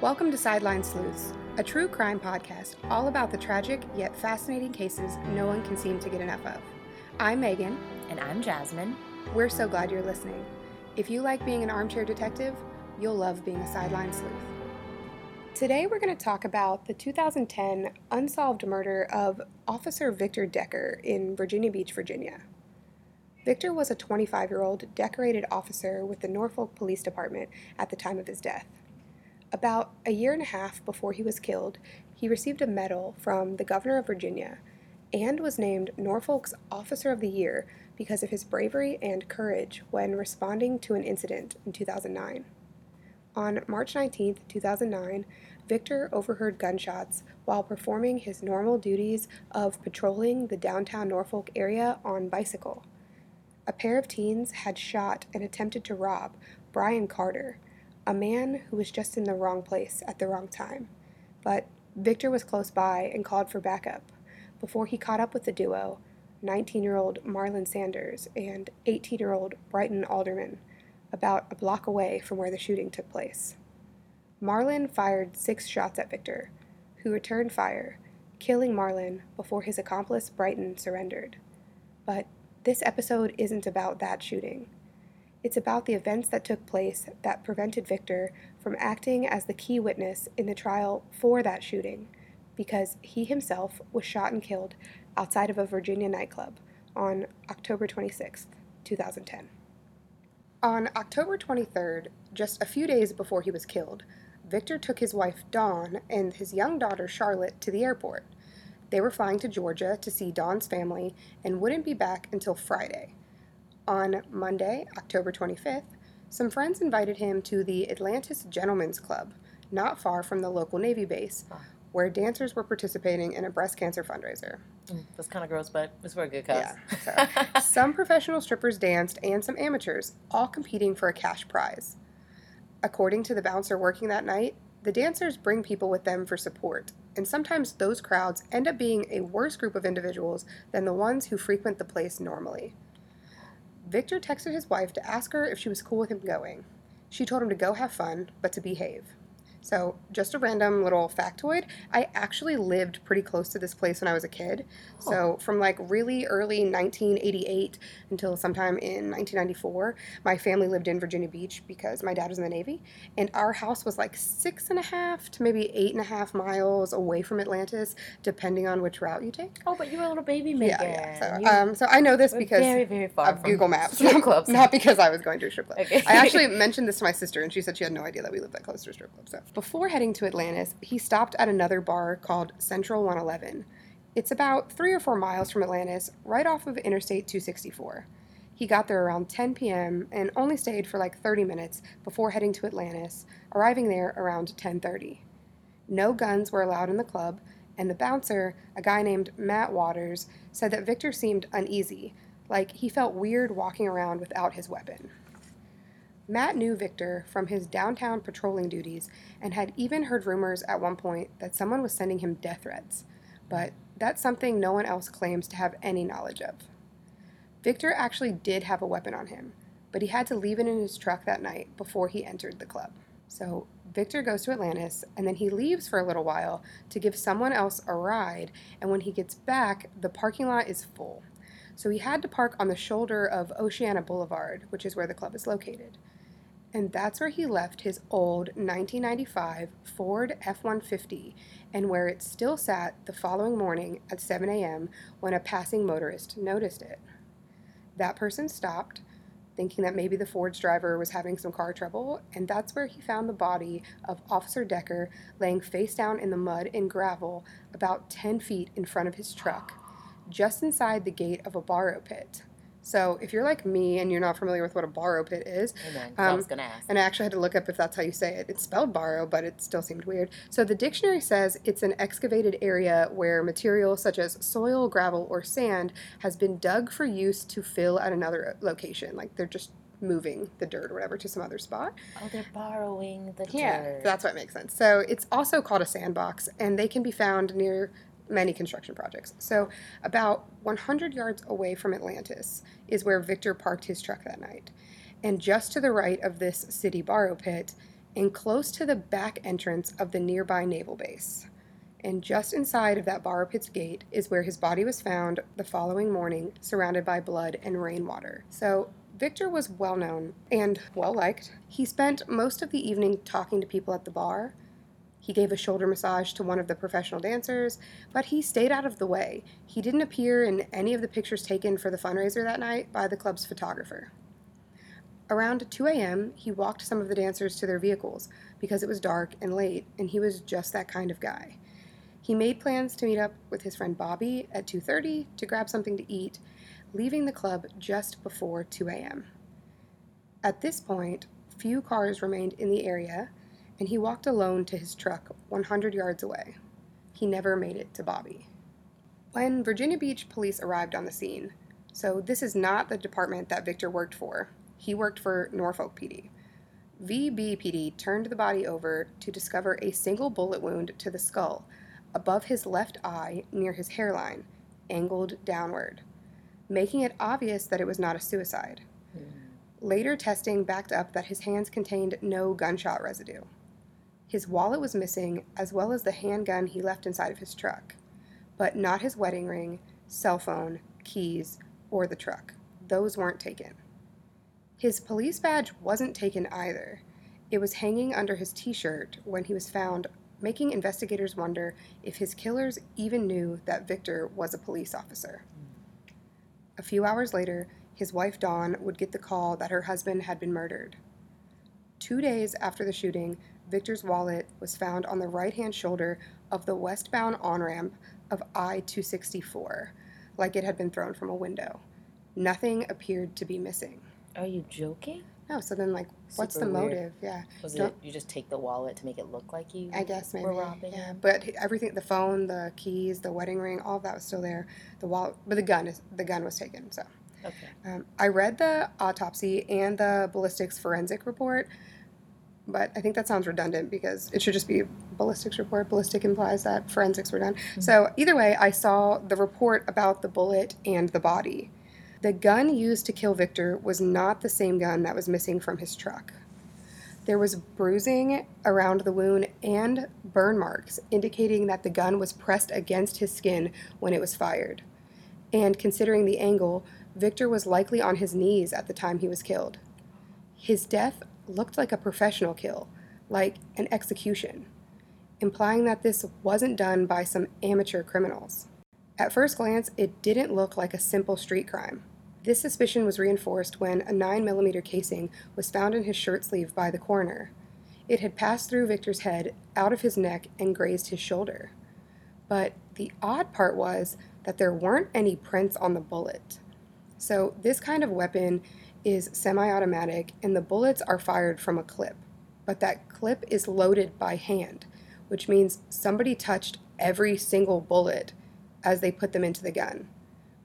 Welcome to Sideline Sleuths, a true crime podcast all about the tragic yet fascinating cases no one can seem to get enough of. I'm Megan. And I'm Jasmine. We're so glad you're listening. If you like being an armchair detective, you'll love being a sideline sleuth. Today we're going to talk about the 2010 unsolved murder of Officer Victor Decker in Virginia Beach, Virginia. Victor was a 25 year old decorated officer with the Norfolk Police Department at the time of his death. About a year and a half before he was killed, he received a medal from the governor of Virginia and was named Norfolk's Officer of the Year because of his bravery and courage when responding to an incident in 2009. On March 19, 2009, Victor overheard gunshots while performing his normal duties of patrolling the downtown Norfolk area on bicycle. A pair of teens had shot and attempted to rob Brian Carter, a man who was just in the wrong place at the wrong time. But Victor was close by and called for backup before he caught up with the duo, 19 year old Marlon Sanders and 18 year old Brighton Alderman, about a block away from where the shooting took place. Marlon fired six shots at Victor, who returned fire, killing Marlon before his accomplice Brighton surrendered. But this episode isn't about that shooting. It's about the events that took place that prevented Victor from acting as the key witness in the trial for that shooting, because he himself was shot and killed outside of a Virginia nightclub on October 26, 2010. On October 23rd, just a few days before he was killed, Victor took his wife Dawn and his young daughter Charlotte to the airport. They were flying to Georgia to see Dawn's family and wouldn't be back until Friday. On Monday, October 25th, some friends invited him to the Atlantis Gentlemen's Club, not far from the local Navy base, where dancers were participating in a breast cancer fundraiser. Mm, that's kind of gross, but it's for a good cause. Yeah. So, some professional strippers danced and some amateurs, all competing for a cash prize. According to the bouncer working that night, the dancers bring people with them for support, and sometimes those crowds end up being a worse group of individuals than the ones who frequent the place normally. Victor texted his wife to ask her if she was cool with him going. She told him to go have fun, but to behave. So, just a random little factoid I actually lived pretty close to this place when I was a kid. So, from like really early 1988 until sometime in 1994, my family lived in Virginia Beach because my dad was in the Navy. And our house was like six and a half to maybe eight and a half miles away from Atlantis, depending on which route you take. Oh, but you were a little baby Megan. Yeah, yeah. So, um, so I know this because very, very far of from Google Maps, not, not because I was going to a strip club. Okay. I actually mentioned this to my sister, and she said she had no idea that we lived that close to a strip club. So before heading to Atlantis, he stopped at another bar called Central 111. It's about three or four miles from Atlantis, right off of Interstate 264. He got there around 10 p.m. and only stayed for like 30 minutes before heading to Atlantis, arriving there around 10:30. No guns were allowed in the club, and the bouncer, a guy named Matt Waters, said that Victor seemed uneasy, like he felt weird walking around without his weapon. Matt knew Victor from his downtown patrolling duties and had even heard rumors at one point that someone was sending him death threats, but that's something no one else claims to have any knowledge of. Victor actually did have a weapon on him, but he had to leave it in his truck that night before he entered the club. So Victor goes to Atlantis and then he leaves for a little while to give someone else a ride, and when he gets back, the parking lot is full. So he had to park on the shoulder of Oceana Boulevard, which is where the club is located. And that's where he left his old 1995 Ford F 150 and where it still sat the following morning at 7 a.m. when a passing motorist noticed it. That person stopped, thinking that maybe the Ford's driver was having some car trouble, and that's where he found the body of Officer Decker laying face down in the mud and gravel about 10 feet in front of his truck, just inside the gate of a borrow pit. So, if you're like me and you're not familiar with what a borrow pit is. 'cause I Um, was gonna ask. and I actually had to look up if that's how you say it. It's spelled borrow, but it still seemed weird. So the dictionary says it's an excavated area where material such as soil, gravel, or sand has been dug for use to fill at another location. Like they're just moving the dirt or whatever to some other spot. oh, they're borrowing the Yeah, dirt. that's what makes sense. So it's also called a sandbox, and they can be found near many construction projects. So about 100 yards away from Atlantis is where Victor parked his truck that night. And just to the right of this city borrow pit and close to the back entrance of the nearby naval base. And just inside of that borrow pit's gate is where his body was found the following morning, surrounded by blood and rainwater. So Victor was well known and well liked. He spent most of the evening talking to people at the bar. He gave a shoulder massage to one of the professional dancers, but he stayed out of the way. He didn't appear in any of the pictures taken for the fundraiser that night by the club's photographer. Around 2 a.m., he walked some of the dancers to their vehicles because it was dark and late, and he was just that kind of guy. He made plans to meet up with his friend Bobby at 2:30 to grab something to eat, leaving the club just before 2 a.m. At this point, few cars remained in the area, and he walked alone to his truck 100 yards away. He never made it to Bobby. When Virginia Beach police arrived on the scene, so this is not the department that Victor worked for, he worked for Norfolk PD. VBPD turned the body over to discover a single bullet wound to the skull above his left eye near his hairline, angled downward, making it obvious that it was not a suicide. Hmm. Later testing backed up that his hands contained no gunshot residue. His wallet was missing, as well as the handgun he left inside of his truck, but not his wedding ring, cell phone, keys, or the truck. Those weren't taken. His police badge wasn't taken either. It was hanging under his t shirt when he was found, making investigators wonder if his killers even knew that Victor was a police officer. A few hours later, his wife Dawn would get the call that her husband had been murdered. Two days after the shooting, Victor's wallet was found on the right hand shoulder of the westbound on ramp of I 264, like it had been thrown from a window. Nothing appeared to be missing. Are you joking? No, so then, like, what's Super the weird. motive? Yeah, Was Don't- it you just take the wallet to make it look like you? I guess maybe. We're robbing yeah, him. but everything, the phone, the keys, the wedding ring, all of that was still there. The wallet, but the gun is the gun was taken. So Okay. um, I read the autopsy and the ballistics forensic report, but I think that sounds redundant because it should just be ballistics report. Ballistic implies that forensics were done. Mm-hmm. So either way, I saw the report about the bullet and the body. The gun used to kill Victor was not the same gun that was missing from his truck. There was bruising around the wound and burn marks, indicating that the gun was pressed against his skin when it was fired. And considering the angle, Victor was likely on his knees at the time he was killed. His death looked like a professional kill, like an execution, implying that this wasn't done by some amateur criminals. At first glance, it didn't look like a simple street crime. This suspicion was reinforced when a 9mm casing was found in his shirt sleeve by the coroner. It had passed through Victor's head, out of his neck, and grazed his shoulder. But the odd part was that there weren't any prints on the bullet. So, this kind of weapon is semi automatic, and the bullets are fired from a clip. But that clip is loaded by hand, which means somebody touched every single bullet as they put them into the gun.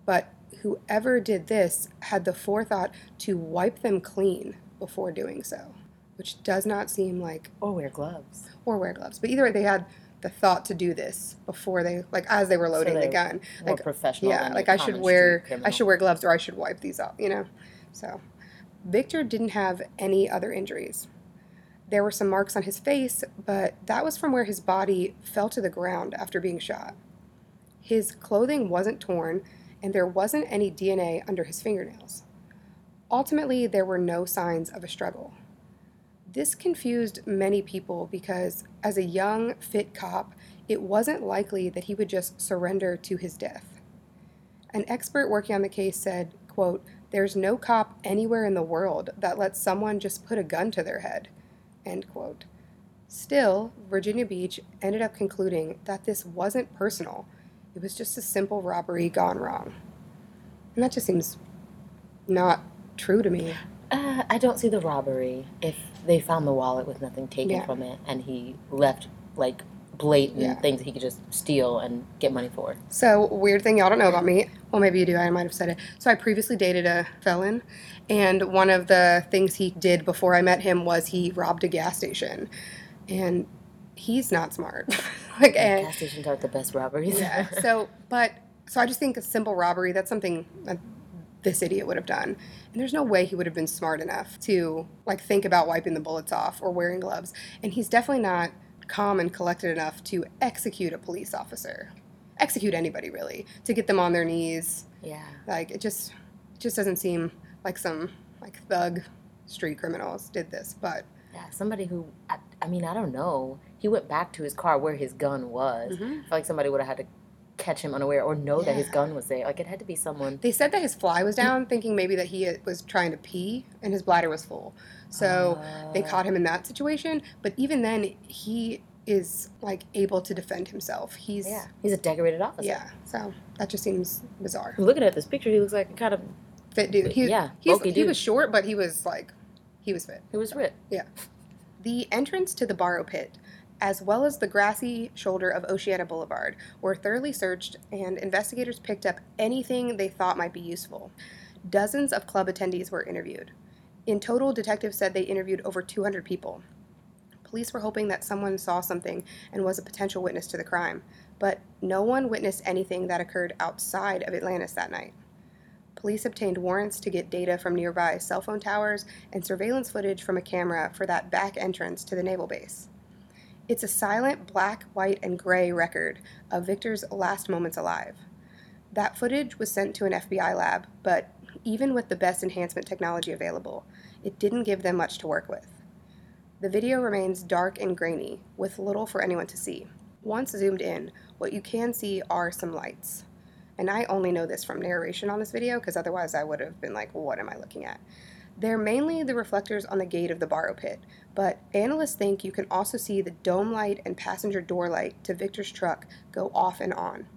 But whoever did this had the forethought to wipe them clean before doing so, which does not seem like, Or wear gloves. or wear gloves. But either way, they had the thought to do this before they, like, as they were loading the gun. More Like, professional. yeah, like I should wear, I should wear gloves or I should wipe these off, you know? So, Victor didn't have any other injuries. There were some marks on his face, but that was from where his body fell to the ground after being shot. His clothing wasn't torn, and there wasn't any DNA under his fingernails. Ultimately, there were no signs of a struggle. This confused many people because, as a young, fit cop, it wasn't likely that he would just surrender to his death. An expert working on the case said, quote, There's no cop anywhere in the world that lets someone just put a gun to their head. End quote. Still, Virginia Beach ended up concluding that this wasn't personal. It was just a simple robbery gone wrong. And that just seems not true to me. Uh, I don't see the robbery if they found the wallet with nothing taken Yeah. from it and he left like blatant Yeah. things he could just steal and get money for. So, weird thing y'all don't know about me. Well, maybe you do. I might have said it. So, I previously dated a felon, and one of the things he did before I met him was he robbed a gas station. And he's not smart. like, and, eh. Gas stations aren't the best robberies. yeah. So, but, so I just think a simple robbery, that's something that, this idiot would have done. And there's no way he would have been smart enough to like think about wiping the bullets off or wearing gloves. And he's definitely not calm and collected enough to execute a police officer. Execute anybody really. To get them on their knees. Yeah. Like it just just doesn't seem like some like thug street criminals did this, but Yeah, somebody who, I, I mean, I don't know. He went back to his car where his gun was. Mm-hmm. I feel like somebody would have had to catch him unaware or know that his gun was there. Like, it had to be someone. They said that his fly was down, thinking maybe that he was trying to pee and his bladder was full. So they Uh, caught him in that situation. But even then, he is like able to defend himself. He's Yeah. He's a decorated officer. yeah. So that just seems bizarre. Looking at this picture, he looks like a kind of, Fit dude. He, Yeah, he's, he dude. was short, but he was like, he was fit. he was ripped. Yeah. The entrance to the borrow Pit, as well as the grassy shoulder of Oceana Boulevard, were thoroughly searched, and investigators picked up anything they thought might be useful. Dozens of club attendees were interviewed. In total, detectives said they interviewed over 200 people. Police were hoping that someone saw something and was a potential witness to the crime, but no one witnessed anything that occurred outside of Atlantis that night. Police obtained warrants to get data from nearby cell phone towers and surveillance footage from a camera for that back entrance to the naval base. It's a silent black, white, and gray record of Victor's last moments alive. That footage was sent to an FBI lab, but even with the best enhancement technology available, it didn't give them much to work with. The video remains dark and grainy, with little for anyone to see. Once zoomed in, what you can see are some lights. And I only know this from narration on this video because otherwise I would have been like, what am I looking at? They're mainly the reflectors on the gate of the borrow Pit, but analysts think you can also see the dome light and passenger door light to Victor's truck go off and on.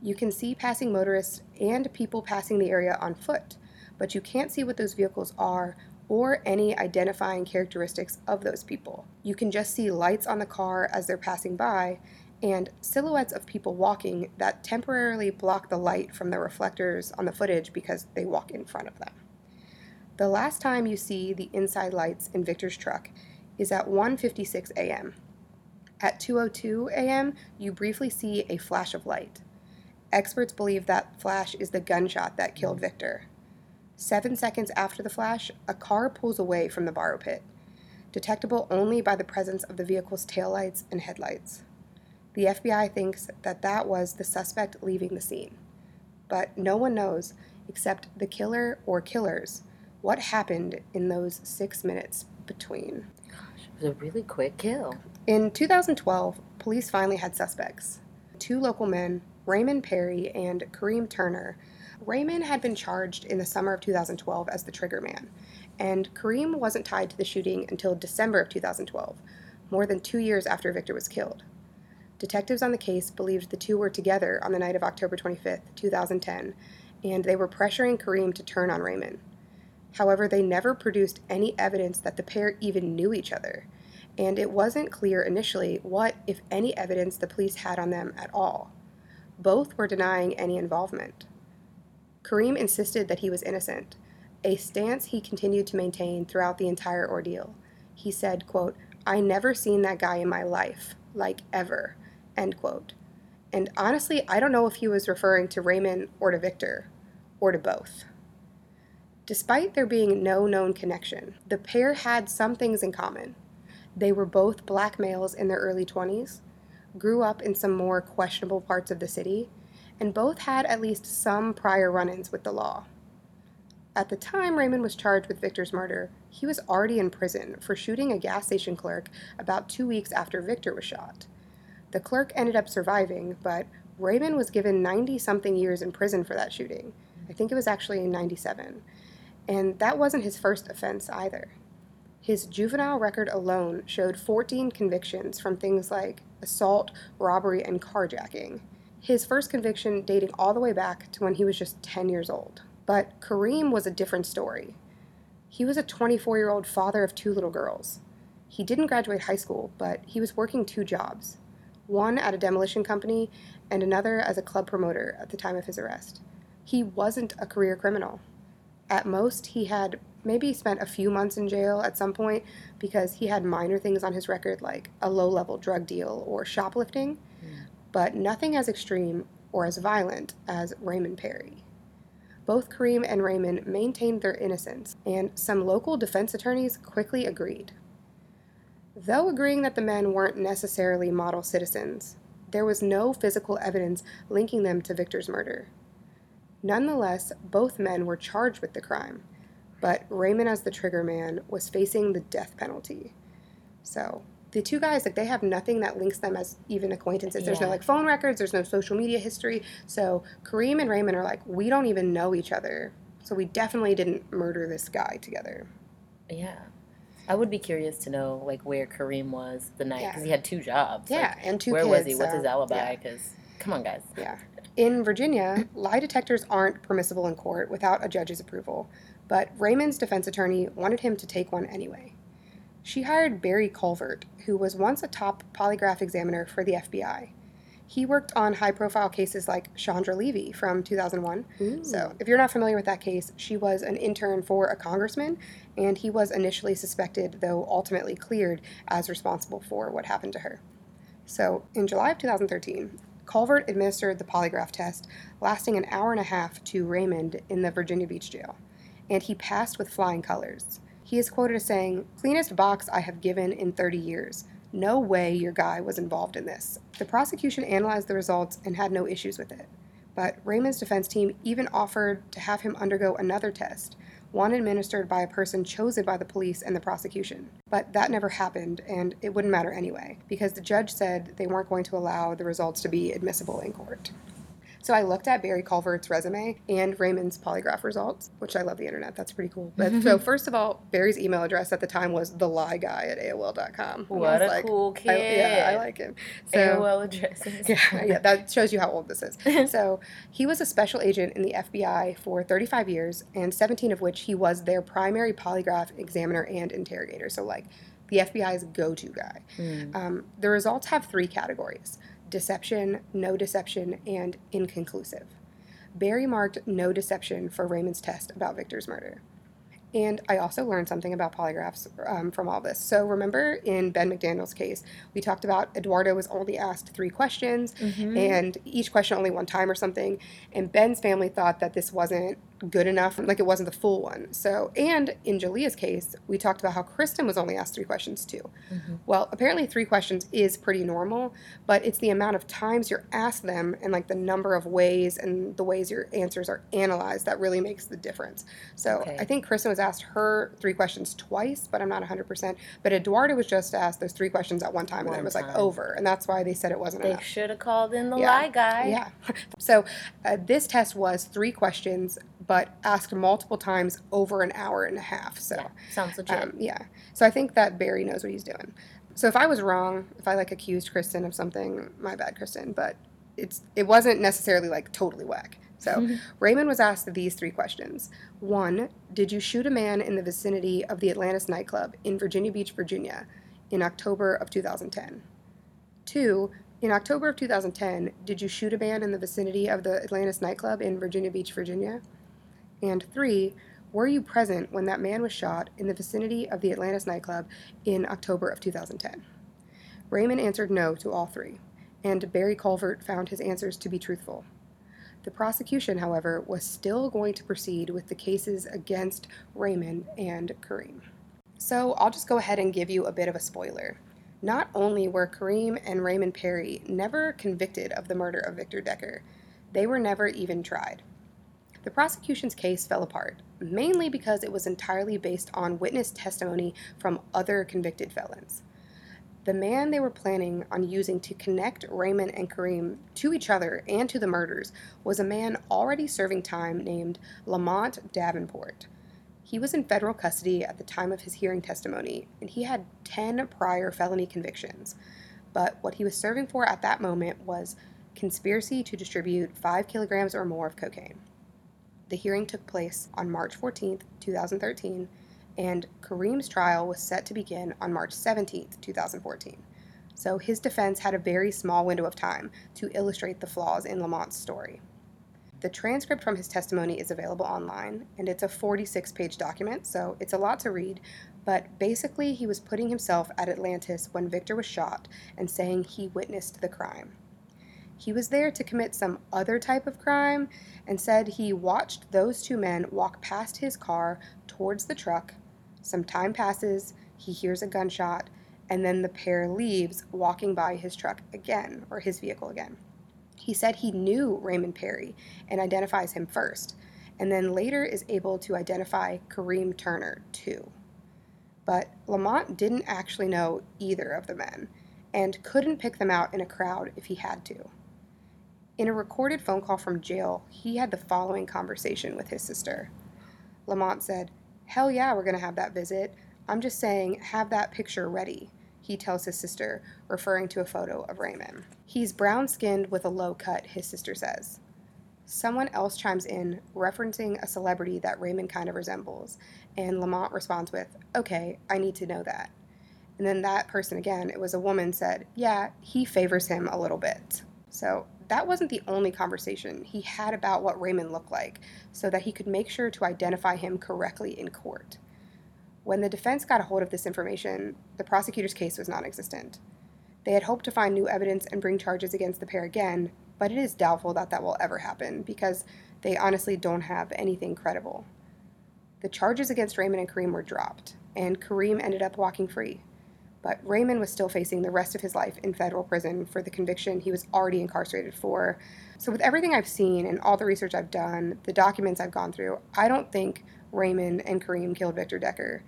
You can see passing motorists and people passing the area on foot, but you can't see what those vehicles are or any identifying characteristics of those people. You can just see lights on the car as they're passing by and silhouettes of people walking that temporarily block the light from the reflectors on the footage because they walk in front of them. The last time you see the inside lights in Victor's truck is at 1:56 a.m. At 2:02 a.m., you briefly see a flash of light. Experts believe that flash is the gunshot that killed Victor. 7 seconds after the flash, a car pulls away from the borrow pit, detectable only by the presence of the vehicle's taillights and headlights. The FBI thinks that that was the suspect leaving the scene. But no one knows, except the killer or killers, what happened in those six minutes between. Gosh, it was a really quick kill. In 2012, police finally had suspects two local men, Raymond Perry and Kareem Turner. Raymond had been charged in the summer of 2012 as the trigger man, and Kareem wasn't tied to the shooting until December of 2012, more than two years after Victor was killed. Detectives on the case believed the two were together on the night of October 25, 2010, and they were pressuring Kareem to turn on Raymond. However, they never produced any evidence that the pair even knew each other, and it wasn't clear initially what, if any, evidence the police had on them at all. Both were denying any involvement. Kareem insisted that he was innocent, a stance he continued to maintain throughout the entire ordeal. He said, quote, I never seen that guy in my life, like ever, end quote. And honestly, I don't know if he was referring to Raymond or to Victor, or to both. Despite there being no known connection, the pair had some things in common. They were both black males in their early 20s, grew up in some more questionable parts of the city, and both had at least some prior run ins with the law. At the time Raymond was charged with Victor's murder, he was already in prison for shooting a gas station clerk about two weeks after Victor was shot. The clerk ended up surviving, but Raymond was given 90 something years in prison for that shooting. I think it was actually 97. And that wasn't his first offense either. His juvenile record alone showed 14 convictions from things like assault, robbery, and carjacking. His first conviction dating all the way back to when he was just 10 years old. But Kareem was a different story. He was a 24 year old father of two little girls. He didn't graduate high school, but he was working two jobs one at a demolition company and another as a club promoter at the time of his arrest. He wasn't a career criminal. At most, he had maybe spent a few months in jail at some point because he had minor things on his record like a low level drug deal or shoplifting, hmm. but nothing as extreme or as violent as Raymond Perry. both Kareem and Raymond maintained their innocence, and some local defense attorneys quickly agreed. Though agreeing that the men weren't necessarily model citizens, there was no physical evidence linking them to Victor's murder. Nonetheless, both men were charged with the crime, but Raymond, as the trigger man, was facing the death penalty. So, the two guys, like, they have nothing that links them as even acquaintances. There's no, like, phone records, there's no social media history. So, Kareem and Raymond are like, we don't even know each other. So, we definitely didn't murder this guy together. Yeah. I would be curious to know like where Kareem was the night Yeah. because he had two jobs. Like, Yeah, and two where kids. was he? What's so, his alibi? yeah. Because come on, guys. Yeah. In Virginia, lie detectors aren't permissible in court without a judge's approval, but Raymond's defense attorney wanted him to take one anyway. She hired Barry Colvert, who was once a top polygraph examiner for the FBI. He worked on high profile cases like Chandra Levy from 2001. So, if you're not familiar with that case, she was an intern for a congressman, and he was initially suspected, though ultimately cleared, as responsible for what happened to her. So, in July of 2013, Colvert administered the polygraph test, lasting an hour and a half to Raymond in the Virginia Beach jail, and he passed with flying colors. He is quoted as saying, Cleanest box I have given in 30 years. No way your guy was involved in this. The prosecution analyzed the results and had no issues with it. But Raymond's defense team even offered to have him undergo another test, one administered by a person chosen by the police and the prosecution. But that never happened, and it wouldn't matter anyway, because the judge said they weren't going to allow the results to be admissible in court. So I looked at Barry Colvert's resume and Raymond's polygraph results, which I love the internet. That's pretty cool. But so first of all, Barry's email address at the time was the lie guy at AOL.com. What a cool kid. I, yeah, I like him. So AOL addresses. yeah, yeah, that shows you how old this is. So he was a special agent in the FBI for 35 years, and 17 of which he was their primary polygraph examiner and interrogator. So like the FBI's go-to guy. Mm. Um, the results have three categories: deception, no deception, and inconclusive. Barry marked no deception for Raymond's test about Victor's murder. And I also learned something about polygraphs um, from all this. So remember in Ben McDaniel's case, we talked about Eduardo was only asked three questions, Mhm. and each question only one time or something. And Ben's family thought that this wasn't good enough, like it wasn't the full one. So, and in Jalea's case, we talked about how Kristen was only asked three questions too. Mhm. Well, apparently three questions is pretty normal, but it's the amount of times you're asked them and like the number of ways and the ways your answers are analyzed that really makes the difference. So Okay. I think Kristen was asked her three questions twice, but I'm not 100%. But Eduardo was just asked those three questions at one time and then it was like over. And that's why they said it wasn't They enough. should have called in the Yeah. lie guy. Yeah. So uh, this test was three questions, but asked multiple times over an hour and a half. So Yeah, Sounds legit. um, yeah. So I think that Barry knows what he's doing. So if I was wrong, if I like accused Kristen of something, my bad, Kristen. But it's it wasn't necessarily like totally whack. So Raymond was asked these three questions. One, did you shoot a man in the vicinity of the Atlantis nightclub in Virginia Beach, Virginia, in October of 2010? Two, in October of 2010, did you shoot a man in the vicinity of the Atlantis nightclub in Virginia Beach, Virginia? And three, were you present when that man was shot in the vicinity of the Atlantis nightclub in October of 2010? Raymond answered no to all three, and Barry Colvert found his answers to be truthful. The prosecution, however, was still going to proceed with the cases against Raymond and Kareem. So I'll just go ahead and give you a bit of a spoiler. Not only were Kareem and Raymond Perry never convicted of the murder of Victor Decker, they were never even tried. The prosecution's case fell apart, mainly because it was entirely based on witness testimony from other convicted felons. The man they were planning on using to connect Raymond and Kareem to each other and to the murders was a man already serving time named Lamont Davenport. He was in federal custody at the time of his hearing testimony, and he had 10 prior felony convictions. But what he was serving for at that moment was conspiracy to distribute 5 kilograms or more of cocaine. The hearing took place on March 14, 2013, and Kareem's trial was set to begin on March 17, 2014. So his defense had a very small window of time to illustrate the flaws in Lamont's story. The transcript from his testimony is available online, and it's a 46 page document, so it's a lot to read. But basically, he was putting himself at Atlantis when Victor was shot and saying he witnessed the crime. He was there to commit some other type of crime and said he watched those two men walk past his car towards the truck. Some time passes, he hears a gunshot, and then the pair leaves, walking by his truck again, or his vehicle again. He said he knew Raymond Perry and identifies him first, and then later is able to identify Kareem Turner too. But Lamont didn't actually know either of the men and couldn't pick them out in a crowd if he had to. In a recorded phone call from jail, he had the following conversation with his sister. Lamont said, Hell yeah, we're going to have that visit. I'm just saying, have that picture ready, he tells his sister, referring to a photo of Raymond. He's brown skinned with a low cut, his sister says. Someone else chimes in, referencing a celebrity that Raymond kind of resembles, and Lamont responds with, Okay, I need to know that. And then that person again, it was a woman, said, Yeah, he favors him a little bit. So that wasn't the only conversation he had about what Raymond looked like, so that he could make sure to identify him correctly in court. When the defense got a hold of this information, the prosecutor's case was non existent. They had hoped to find new evidence and bring charges against the pair again, but it is doubtful that that will ever happen because they honestly don't have anything credible. The charges against Raymond and Kareem were dropped, and Kareem ended up walking free. But Raymond was still facing the rest of his life in federal prison for the conviction he was already incarcerated for. So, with everything I've seen and all the research I've done, the documents I've gone through, I don't think Raymond and Kareem killed Victor Decker.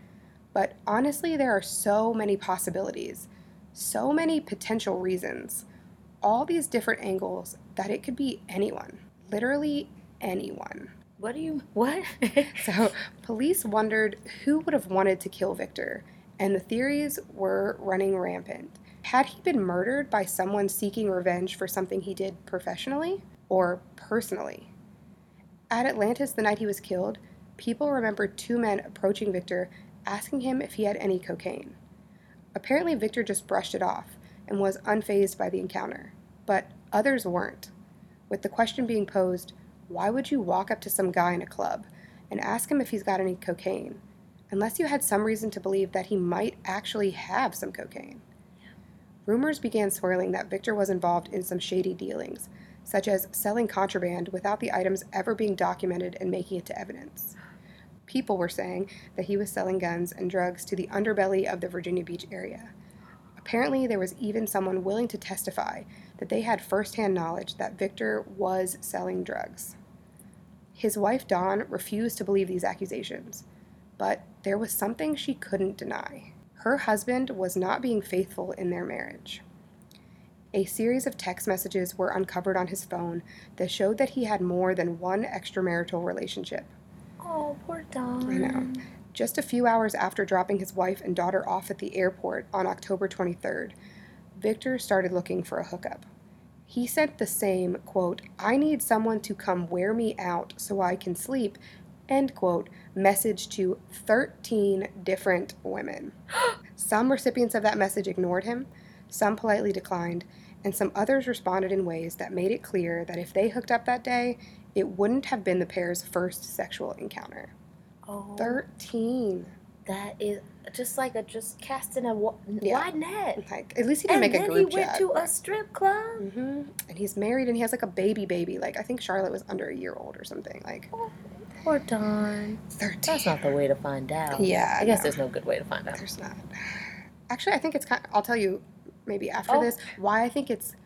But honestly, there are so many possibilities, so many potential reasons, all these different angles that it could be anyone, literally anyone. What do you what? so, police wondered who would have wanted to kill Victor and the theories were running rampant. Had he been murdered by someone seeking revenge for something he did professionally or personally? At Atlantis, the night he was killed, people remembered two men approaching Victor asking him if he had any cocaine. Apparently, Victor just brushed it off and was unfazed by the encounter, but others weren't. With the question being posed, why would you walk up to some guy in a club and ask him if he's got any cocaine? Unless you had some reason to believe that he might actually have some cocaine. Rumors began swirling that Victor was involved in some shady dealings, such as selling contraband without the items ever being documented and making it to evidence. People were saying that he was selling guns and drugs to the underbelly of the Virginia Beach area. Apparently, there was even someone willing to testify that they had firsthand knowledge that Victor was selling drugs. His wife, Dawn, refused to believe these accusations but there was something she couldn't deny. Her husband was not being faithful in their marriage. A series of text messages were uncovered on his phone that showed that he had more than one extramarital relationship. Oh, poor Dawn. I know. Just a few hours after dropping his wife and daughter off at the airport on October 23rd, Victor started looking for a hookup. He sent the same, quote, I need someone to come wear me out so I can sleep end quote, message to 13 different women. some recipients of that message ignored him, some politely declined, and some others responded in ways that made it clear that if they hooked up that day, it wouldn't have been the pair's first sexual encounter. Oh, 13. That is just like a just casting a yeah. wide net. Like at least he didn't and make a group chat. And then he went to a strip club. Mm-hmm. And he's married and he has like a baby baby. Like I think Charlotte was under a year old or something. Like. Oh Poor Dawn. 13. That's not the way to find out. Yeah. I guess no. there's no good way to find out. There's not. Actually, I think it's kind of, I'll tell you maybe after oh. this why I think it's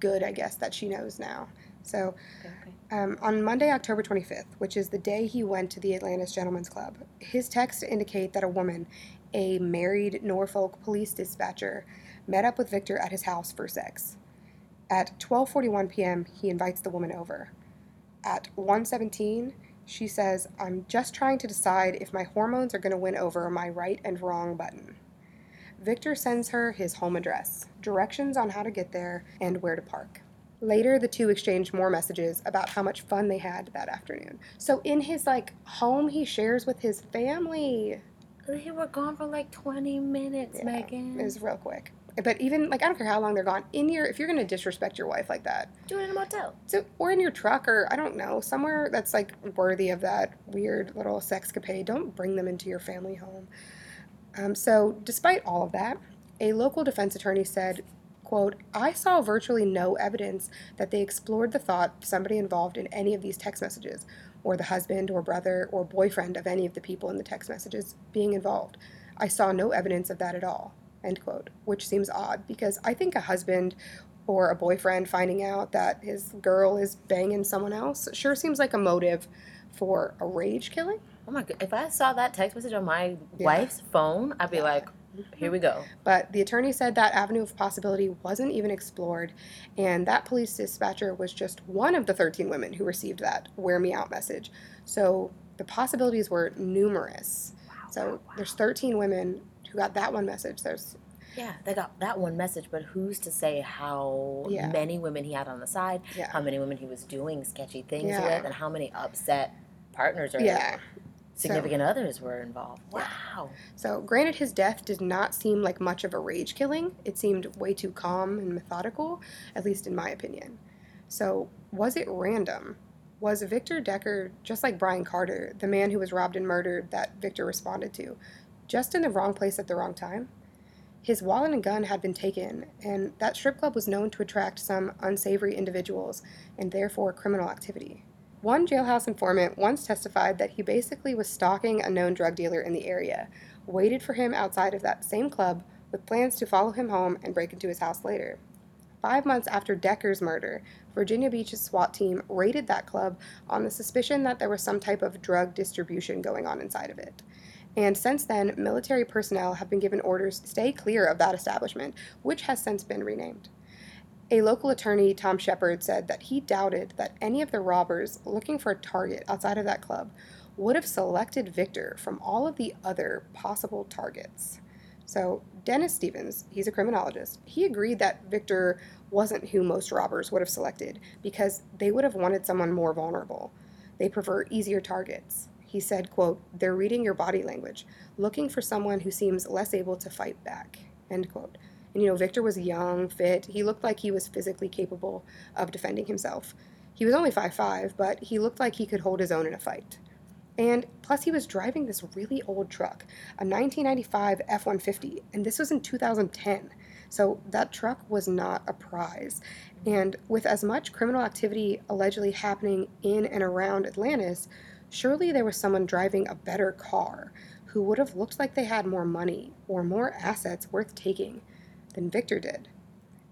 good, I guess, that she knows now. So, okay. um, on Monday, October 25th, which is the day he went to the Atlantis Gentlemen's Club, his texts indicate that a woman, a married Norfolk police dispatcher, met up with Victor at his house for sex. At 12:41 p.m., he invites the woman over. At 1:17, she says, I'm just trying to decide if my hormones are going to win over my right and wrong button. Victor sends her his home address, directions on how to get there, and where to park. Later, the two exchange more messages about how much fun they had that afternoon. So in his like home, he shares with his family. They were gone for like 20 minutes, yeah, Megan. It was real quick. But even like I don't care how long they're gone. In your if you're gonna disrespect your wife like that, do it in a motel. So or in your truck or I don't know somewhere that's like worthy of that weird little sex sexcapade. Don't bring them into your family home. Um, so despite all of that, a local defense attorney said, quote, I saw virtually no evidence that they explored the thought of somebody involved in any of these text messages, or the husband or brother or boyfriend of any of the people in the text messages being involved. I saw no evidence of that at all, end quote, which seems odd because I think a husband or a boyfriend finding out that his girl is banging someone else sure seems like a motive for a rage killing. Oh my god! If I saw that text message on my Yeah. wife's phone, I'd be Yeah. like, "Here we go." But the attorney said that avenue of possibility wasn't even explored, and that police dispatcher was just one of the 13 women who received that wear me out message. So the possibilities were numerous. So there's 13 women who got that one message. There's Yeah, they got that one message, but who's to say how Yeah. many women he had on the side, Yeah. how many women he was doing sketchy things Yeah. with, and how many upset partners or yeah. significant others were involved. Wow. So granted, his death did not seem like much of a rage killing. It seemed way too calm and methodical, at least in my opinion. So was it random? Was Victor Decker, just like Brian Carter, the man who was robbed and murdered that Victor responded to, just in the wrong place at the wrong time? His wallet and gun had been taken, and that strip club was known to attract some unsavory individuals and therefore criminal activity. One jailhouse informant once testified that he basically was stalking a known drug dealer in the area, waited for him outside of that same club with plans to follow him home and break into his house later. Five months after Decker's murder, Virginia Beach's SWAT team raided that club on the suspicion that there was some type of drug distribution going on inside of it. And since then, military personnel have been given orders to stay clear of that establishment, which has since been renamed. A local attorney, Tom Shepard, said that he doubted that any of the robbers looking for a target outside of that club would have selected Victor from all of the other possible targets. So, Dennis Stevens, he's a criminologist, he agreed that Victor wasn't who most robbers would have selected because they would have wanted someone more vulnerable. They prefer easier targets. He said, quote, they're reading your body language, looking for someone who seems less able to fight back, end quote. And you know, Victor was young, fit. He looked like he was physically capable of defending himself. He was only 5'5, but he looked like he could hold his own in a fight. And plus, he was driving this really old truck, a 1995 F 150, and this was in 2010. So that truck was not a prize. And with as much criminal activity allegedly happening in and around Atlantis, surely there was someone driving a better car who would have looked like they had more money or more assets worth taking than Victor did.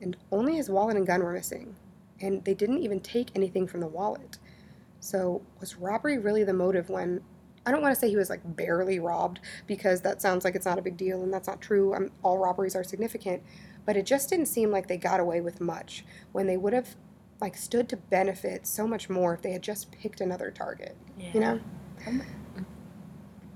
And only his wallet and gun were missing. And they didn't even take anything from the wallet. So, was robbery really the motive when I don't want to say he was like barely robbed because that sounds like it's not a big deal and that's not true. Um, all robberies are significant, but it just didn't seem like they got away with much when they would have like stood to benefit so much more if they had just picked another target. Yeah. You know? Um,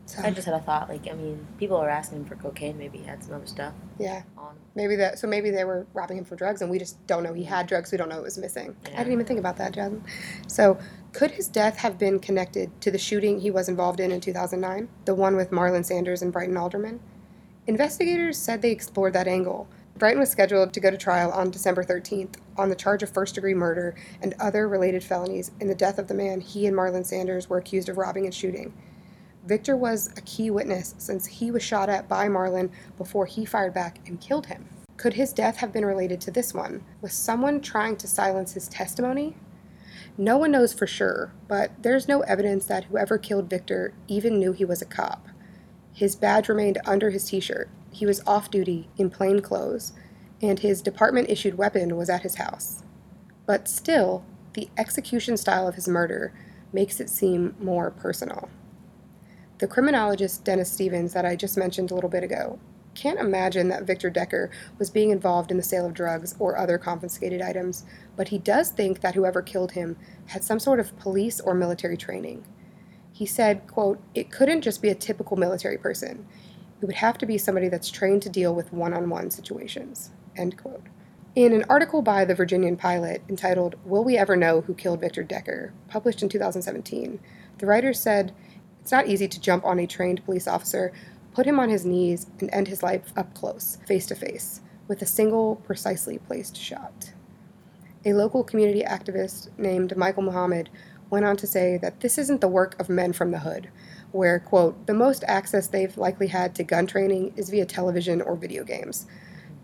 So, I just had a thought. Like, I mean, people are asking him for cocaine. Maybe he had some other stuff yeah, on. maybe that. So maybe they were robbing him for drugs, and we just don't know he had drugs. We don't know it was missing. I didn't even think about that, Jasmine. So, could his death have been connected to the shooting he was involved in in 2009, the one with Marlon Sanders and Brighton Alderman? Investigators said they explored that angle. Brighton was scheduled to go to trial on December 13th on the charge of first degree murder and other related felonies in the death of the man he and Marlon Sanders were accused of robbing and shooting. Victor was a key witness since he was shot at by Marlon before he fired back and killed him. Could his death have been related to this one? Was someone trying to silence his testimony? No one knows for sure, but there's no evidence that whoever killed Victor even knew he was a cop. His badge remained under his t shirt. He was off duty in plain clothes, and his department issued weapon was at his house. But still, the execution style of his murder makes it seem more personal. The criminologist Dennis Stevens, that I just mentioned a little bit ago, can't imagine that Victor Decker was being involved in the sale of drugs or other confiscated items, but he does think that whoever killed him had some sort of police or military training. He said, quote, it couldn't just be a typical military person. It would have to be somebody that's trained to deal with one-on-one situations, end quote. In an article by the Virginian Pilot entitled Will We Ever Know Who Killed Victor Decker, published in 2017, the writer said, It's not easy to jump on a trained police officer, put him on his knees, and end his life up close, face to face, with a single, precisely placed shot. A local community activist named Michael Muhammad went on to say that this isn't the work of men from the hood, where, quote, the most access they've likely had to gun training is via television or video games.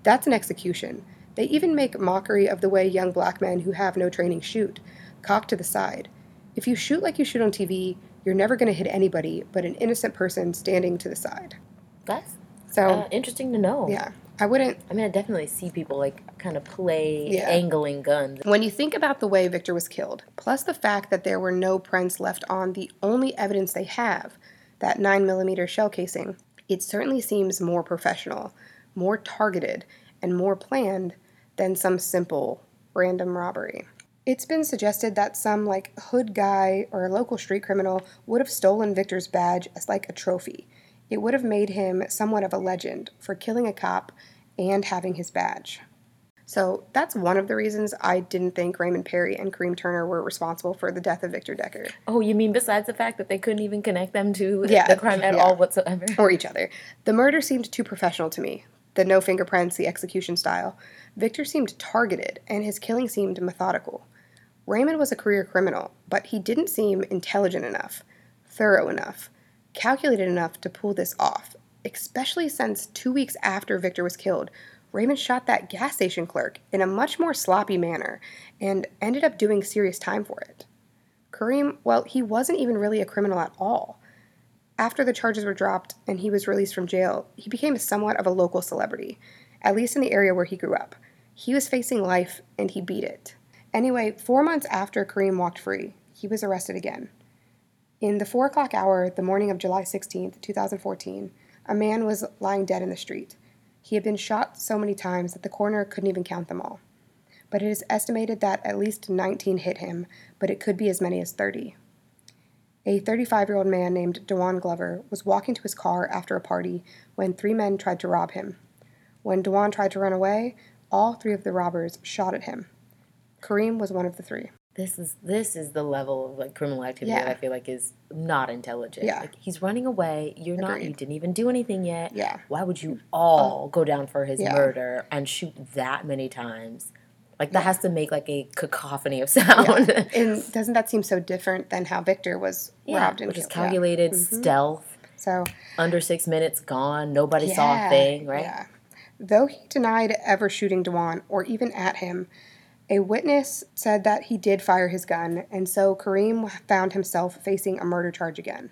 That's an execution. They even make mockery of the way young black men who have no training shoot, cocked to the side. If you shoot like you shoot on TV, you're never going to hit anybody but an innocent person standing to the side. That's So, uh, interesting to know. yeah, I wouldn't I mean, I definitely see people like kind of play Yeah. angling guns. When you think about the way Victor was killed, plus the fact that there were no prints left on the only evidence they have, that 9mm shell casing, it certainly seems more professional, more targeted, and more planned than some simple random robbery. It's been suggested that some like hood guy or a local street criminal would have stolen Victor's badge as like a trophy. It would have made him somewhat of a legend for killing a cop and having his badge. So that's one of the reasons I didn't think Raymond Perry and Kareem Turner were responsible for the death of Victor Decker Oh, you mean besides the fact that they couldn't even connect them to Yeah, the crime at yeah. all whatsoever? or each other. The murder seemed too professional to me. The no fingerprints, the execution style. Victor seemed targeted, and his killing seemed methodical. Raymond was a career criminal, but he didn't seem intelligent enough, thorough enough, calculated enough to pull this off, especially since two weeks after Victor was killed, Raymond shot that gas station clerk in a much more sloppy manner and ended up doing serious time for it. Kareem, well, he wasn't even really a criminal at all. After the charges were dropped and he was released from jail, he became somewhat of a local celebrity, at least in the area where he grew up. He was facing life and he beat it. Anyway, four months after Kareem walked free, he was arrested again. In the 4 o'clock hour, the morning of July 16, 2014, a man was lying dead in the street. He had been shot so many times that the coroner couldn't even count them all. But it is estimated that at least 19 hit him, but it could be as many as 30. A 35 year old man named Dewan Glover was walking to his car after a party when three men tried to rob him. When Dewan tried to run away, all three of the robbers shot at him. Kareem was one of the three. This is this is the level of like criminal activity Yeah. that I feel like is not intelligent. Yeah. Like he's running away. You're not. You didn't even do anything yet. Yeah. Why would you all uh, go down for his Yeah. murder and shoot that many times? Like that has to make like a cacophony of sound. And doesn't that seem so different than how Victor was Yeah, robbed and which is killed? Yeah. calculated mm-hmm. stealth. So Under six minutes, gone. Nobody saw a thing. Right. Yeah. Though he denied ever shooting Dewan or even at him, a witness said that he did fire his gun, and so Kareem found himself facing a murder charge again.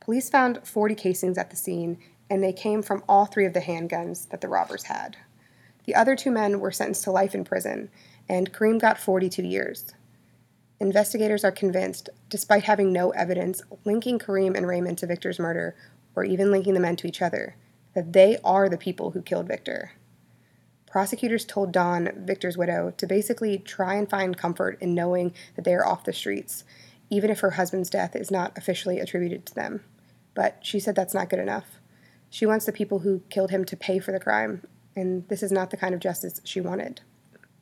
Police found 40 casings at the scene, and they came from all three of the handguns that the robbers had. The other two men were sentenced to life in prison, and Kareem got 42 years. Investigators are convinced, despite having no evidence linking Kareem and Raymond to Victor's murder, or even linking the men to each other, that they are the people who killed Victor. Prosecutors told Dawn, Victor's widow, to basically try and find comfort in knowing that they are off the streets, even if her husband's death is not officially attributed to them. But she said that's not good enough. She wants the people who killed him to pay for the crime, and this is not the kind of justice she wanted.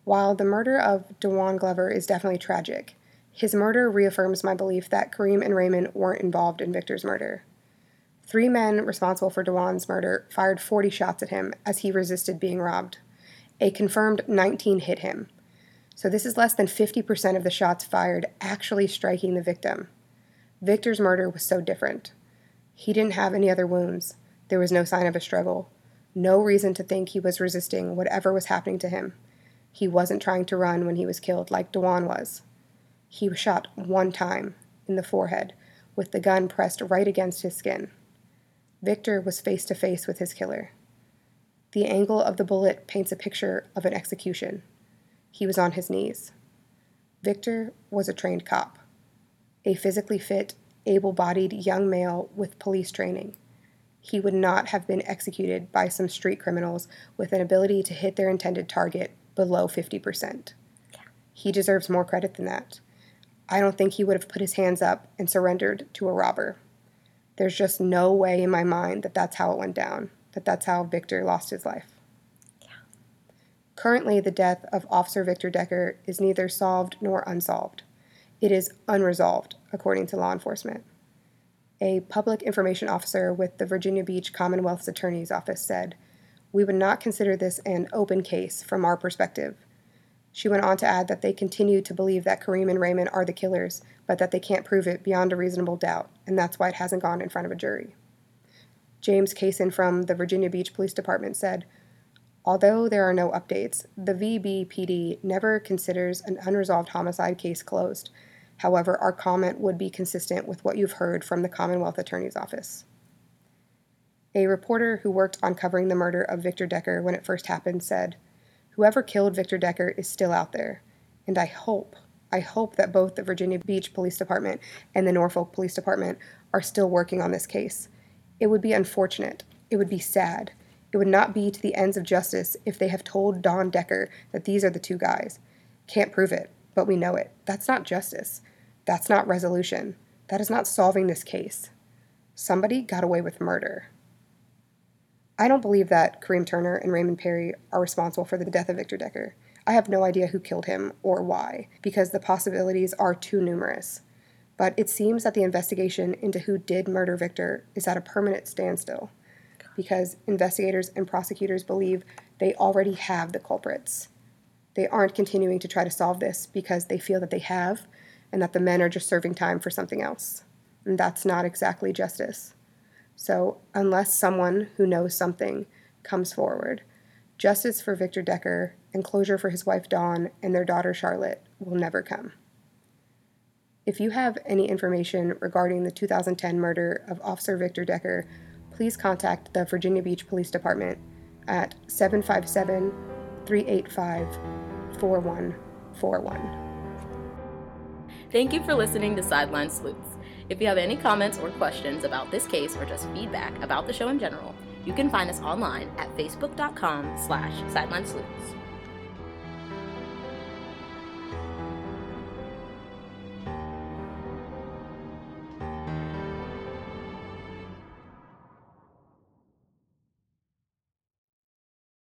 While the murder of Dewan Glover is definitely tragic, his murder reaffirms my belief that Kareem and Raymond weren't involved in Victor's murder. Three men responsible for Dewan's murder fired 40 shots at him as he resisted being robbed. A confirmed 19 hit him. So this is less than 50% of the shots fired actually striking the victim. Victor's murder was so different. He didn't have any other wounds. There was no sign of a struggle. No reason to think he was resisting whatever was happening to him. He wasn't trying to run when he was killed like Dewan was. He was shot one time in the forehead with the gun pressed right against his skin. Victor was face to face with his killer. The angle of the bullet paints a picture of an execution. He was on his knees. Victor was a trained cop, a physically fit, able bodied young male with police training. He would not have been executed by some street criminals with an ability to hit their intended target below 50%. He deserves more credit than that. I don't think he would have put his hands up and surrendered to a robber. There's just no way in my mind that that's how it went down, that that's how Victor lost his life. Currently, the death of Officer Victor Decker is neither solved nor unsolved. It is unresolved, according to law enforcement. A public information officer with the Virginia Beach Commonwealth's Attorney's Office said, We would not consider this an open case from our perspective. She went on to add that they continue to believe that Kareem and Raymond are the killers, but that they can't prove it beyond a reasonable doubt, and that's why it hasn't gone in front of a jury. James Kaysen from the Virginia Beach Police Department said, Although there are no updates, the VBPD never considers an unresolved homicide case closed. However, our comment would be consistent with what you've heard from the Commonwealth Attorney's Office. A reporter who worked on covering the murder of Victor Decker when it first happened said, Whoever killed Victor Decker is still out there, and I hope, I hope that both the Virginia Beach Police Department and the Norfolk Police Department are still working on this case. It would be unfortunate. It would be sad. It would not be to the ends of justice if they have told Dawn Decker that these are the two guys. Can't prove it, but we know it. That's not justice. That's not resolution. That is not solving this case. Somebody got away with murder. I don't believe that Kareem Turner and Raymond Perry are responsible for the death of Victor Decker. I have no idea who killed him or why, because the possibilities are too numerous. But it seems that the investigation into who did murder Victor is at a permanent standstill because investigators and prosecutors believe they already have the culprits. They aren't continuing to try to solve this because they feel that they have and that the men are just serving time for something else. And that's not exactly justice. So, unless someone who knows something comes forward, justice for Victor Decker and closure for his wife Dawn and their daughter Charlotte will never come. If you have any information regarding the 2010 murder of Officer Victor Decker, please contact the Virginia Beach Police Department at 757 385 4141. Thank you for listening to Sideline Sleuths. If you have any comments or questions about this case or just feedback about the show in general, you can find us online at facebook.com slash sideline sleuths.